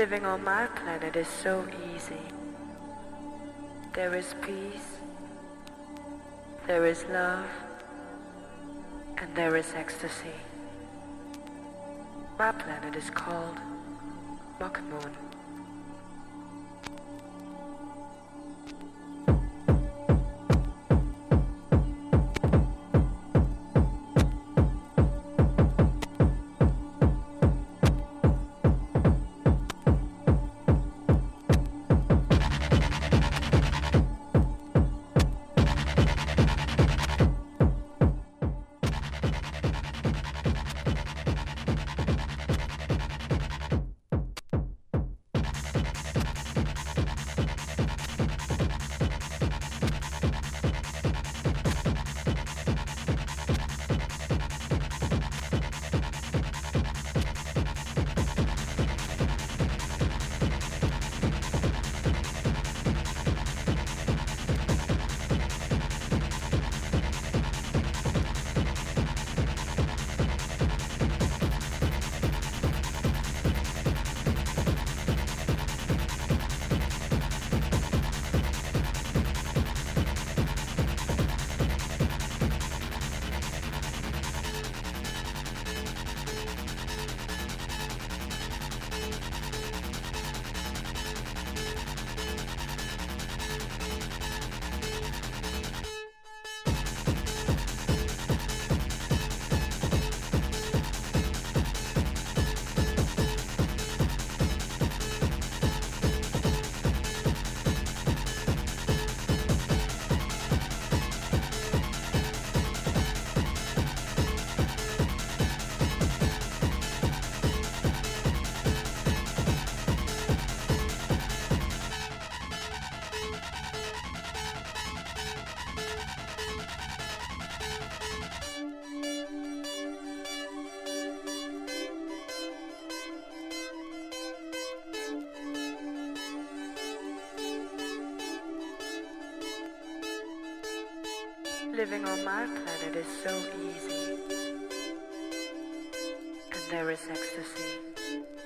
Living on my planet is so easy. There is peace, there is love, and there is ecstasy. My planet is called Moon. Living on my planet is so easy. And there is ecstasy.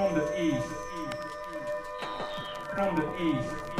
from the east, from the east.